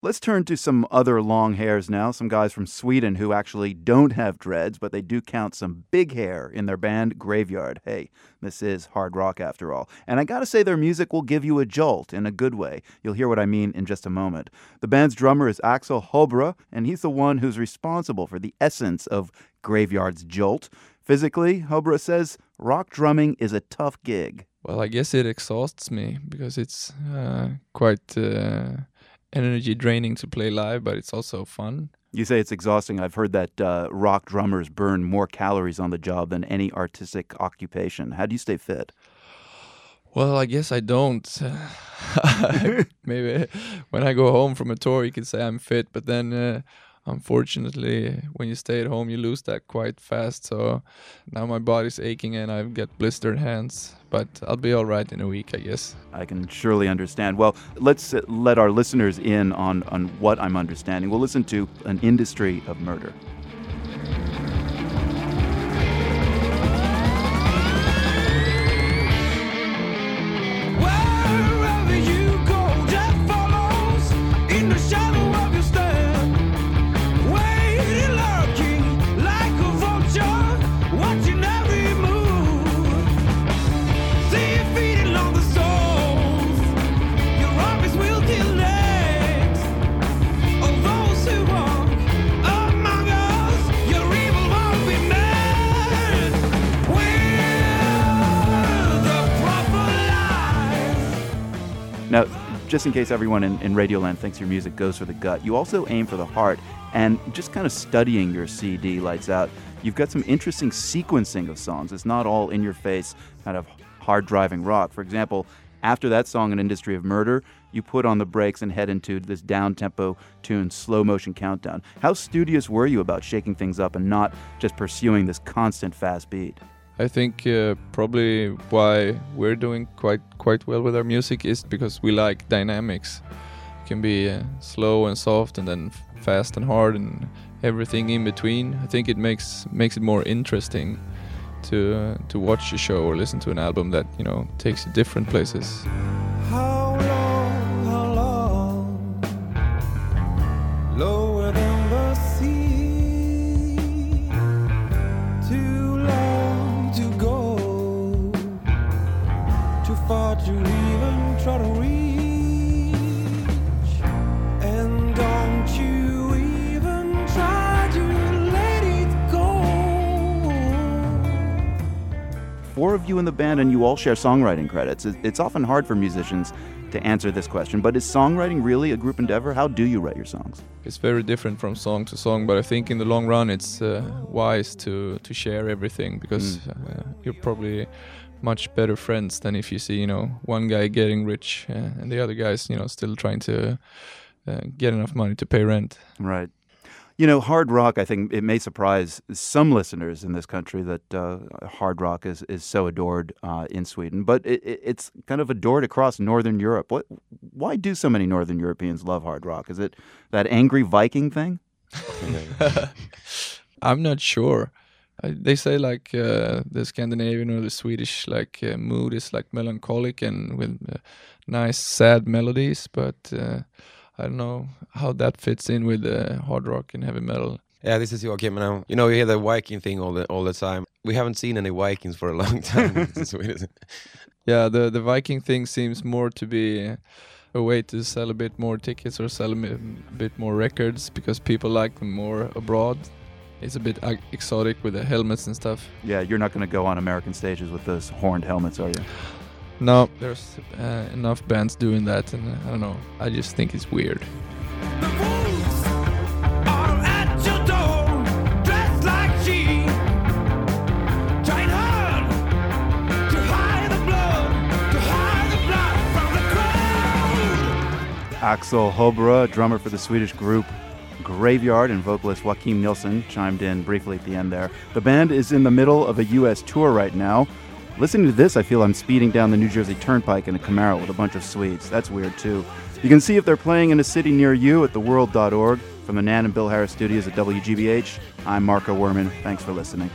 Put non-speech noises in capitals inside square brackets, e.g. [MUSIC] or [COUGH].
Let's turn to some other long hairs now. Some guys from Sweden who actually don't have dreads, but they do count some big hair in their band Graveyard. Hey, this is hard rock after all. And I gotta say, their music will give you a jolt in a good way. You'll hear what I mean in just a moment. The band's drummer is Axel Sjoberg, and he's the one who's responsible for the essence of Graveyard's jolt. Physically, Sjoberg says rock drumming is a tough gig. Well, I guess it exhausts me because it's uh, quite. Uh energy draining to play live, but it's also fun. You say it's exhausting. I've heard that uh, rock drummers burn more calories on the job than any artistic occupation. How do you stay fit? Well, I guess I don't. [LAUGHS] [LAUGHS] Maybe when I go home from a tour, you could say I'm fit, but then uh, unfortunately, when you stay at home, you lose that quite fast. So now my body's aching and I've got blistered hands, but I'll be all right in a week, I guess. I can surely understand. Well, let's uh, let our listeners in on, on what I'm understanding. We'll listen to An Industry of Murder. Now, just in case everyone in, in Radioland thinks your music goes for the gut, you also aim for the heart. And just kind of studying your CD, Lights Out, you've got some interesting sequencing of songs. It's not all in your face, kind of hard driving rock. For example, after that song, An Industry of Murder, you put on the brakes and head into this down tempo tune, slow motion countdown. How studious were you about shaking things up and not just pursuing this constant fast beat? I think uh, probably why we're doing quite quite well with our music is because we like dynamics. It can be uh, slow and soft, and then fast and hard, and everything in between. I think it makes makes it more interesting to uh, to watch a show or listen to an album that you know takes you different places. To even try to reach. And don't you even try to let it go. Four of you in the band, and you all share songwriting credits. It's often hard for musicians to answer this question, but is songwriting really a group endeavor? How do you write your songs? It's very different from song to song, but I think in the long run, it's uh, wise to to share everything because mm. uh, you're probably much better friends than if you see you know one guy getting rich uh, and the other guys you know still trying to uh, get enough money to pay rent. Right. You know hard rock i think it may surprise some listeners in this country that uh, hard rock is, is so adored uh, in sweden but it, it's kind of adored across northern europe. What, why do so many northern europeans love hard rock? Is it that angry viking thing? [LAUGHS] [LAUGHS] I'm not sure they say like uh, the Scandinavian or the Swedish like uh, mood is like melancholic and with uh, nice sad melodies, but uh, I don't know how that fits in with hard rock and heavy metal. Yeah, this is Joakim. Now you know you hear the Viking thing all the all the time. We haven't seen any Vikings for a long [LAUGHS] time yeah, the the Viking thing seems more to be a way to sell a bit more tickets or sell a bit more records because people like them more abroad it's a bit exotic with the helmets and stuff. Yeah, you're not going to go on American stages with those horned helmets, are you? No, there's uh, enough bands doing that, and uh, I don't know. I just think it's weird. Axel Sjoberg, drummer for the Swedish group Graveyard and vocalist Joakim Nilsson chimed in briefly at the end there. The band is in the middle of a U.S. tour right now. Listening to this, I feel I'm speeding down the New Jersey Turnpike in a Camaro with a bunch of Swedes. That's weird, too. You can see if they're playing in a city near you at theworld.org. From the Nan and Bill Harris studios at WGBH, I'm Marco Werman. Thanks for listening.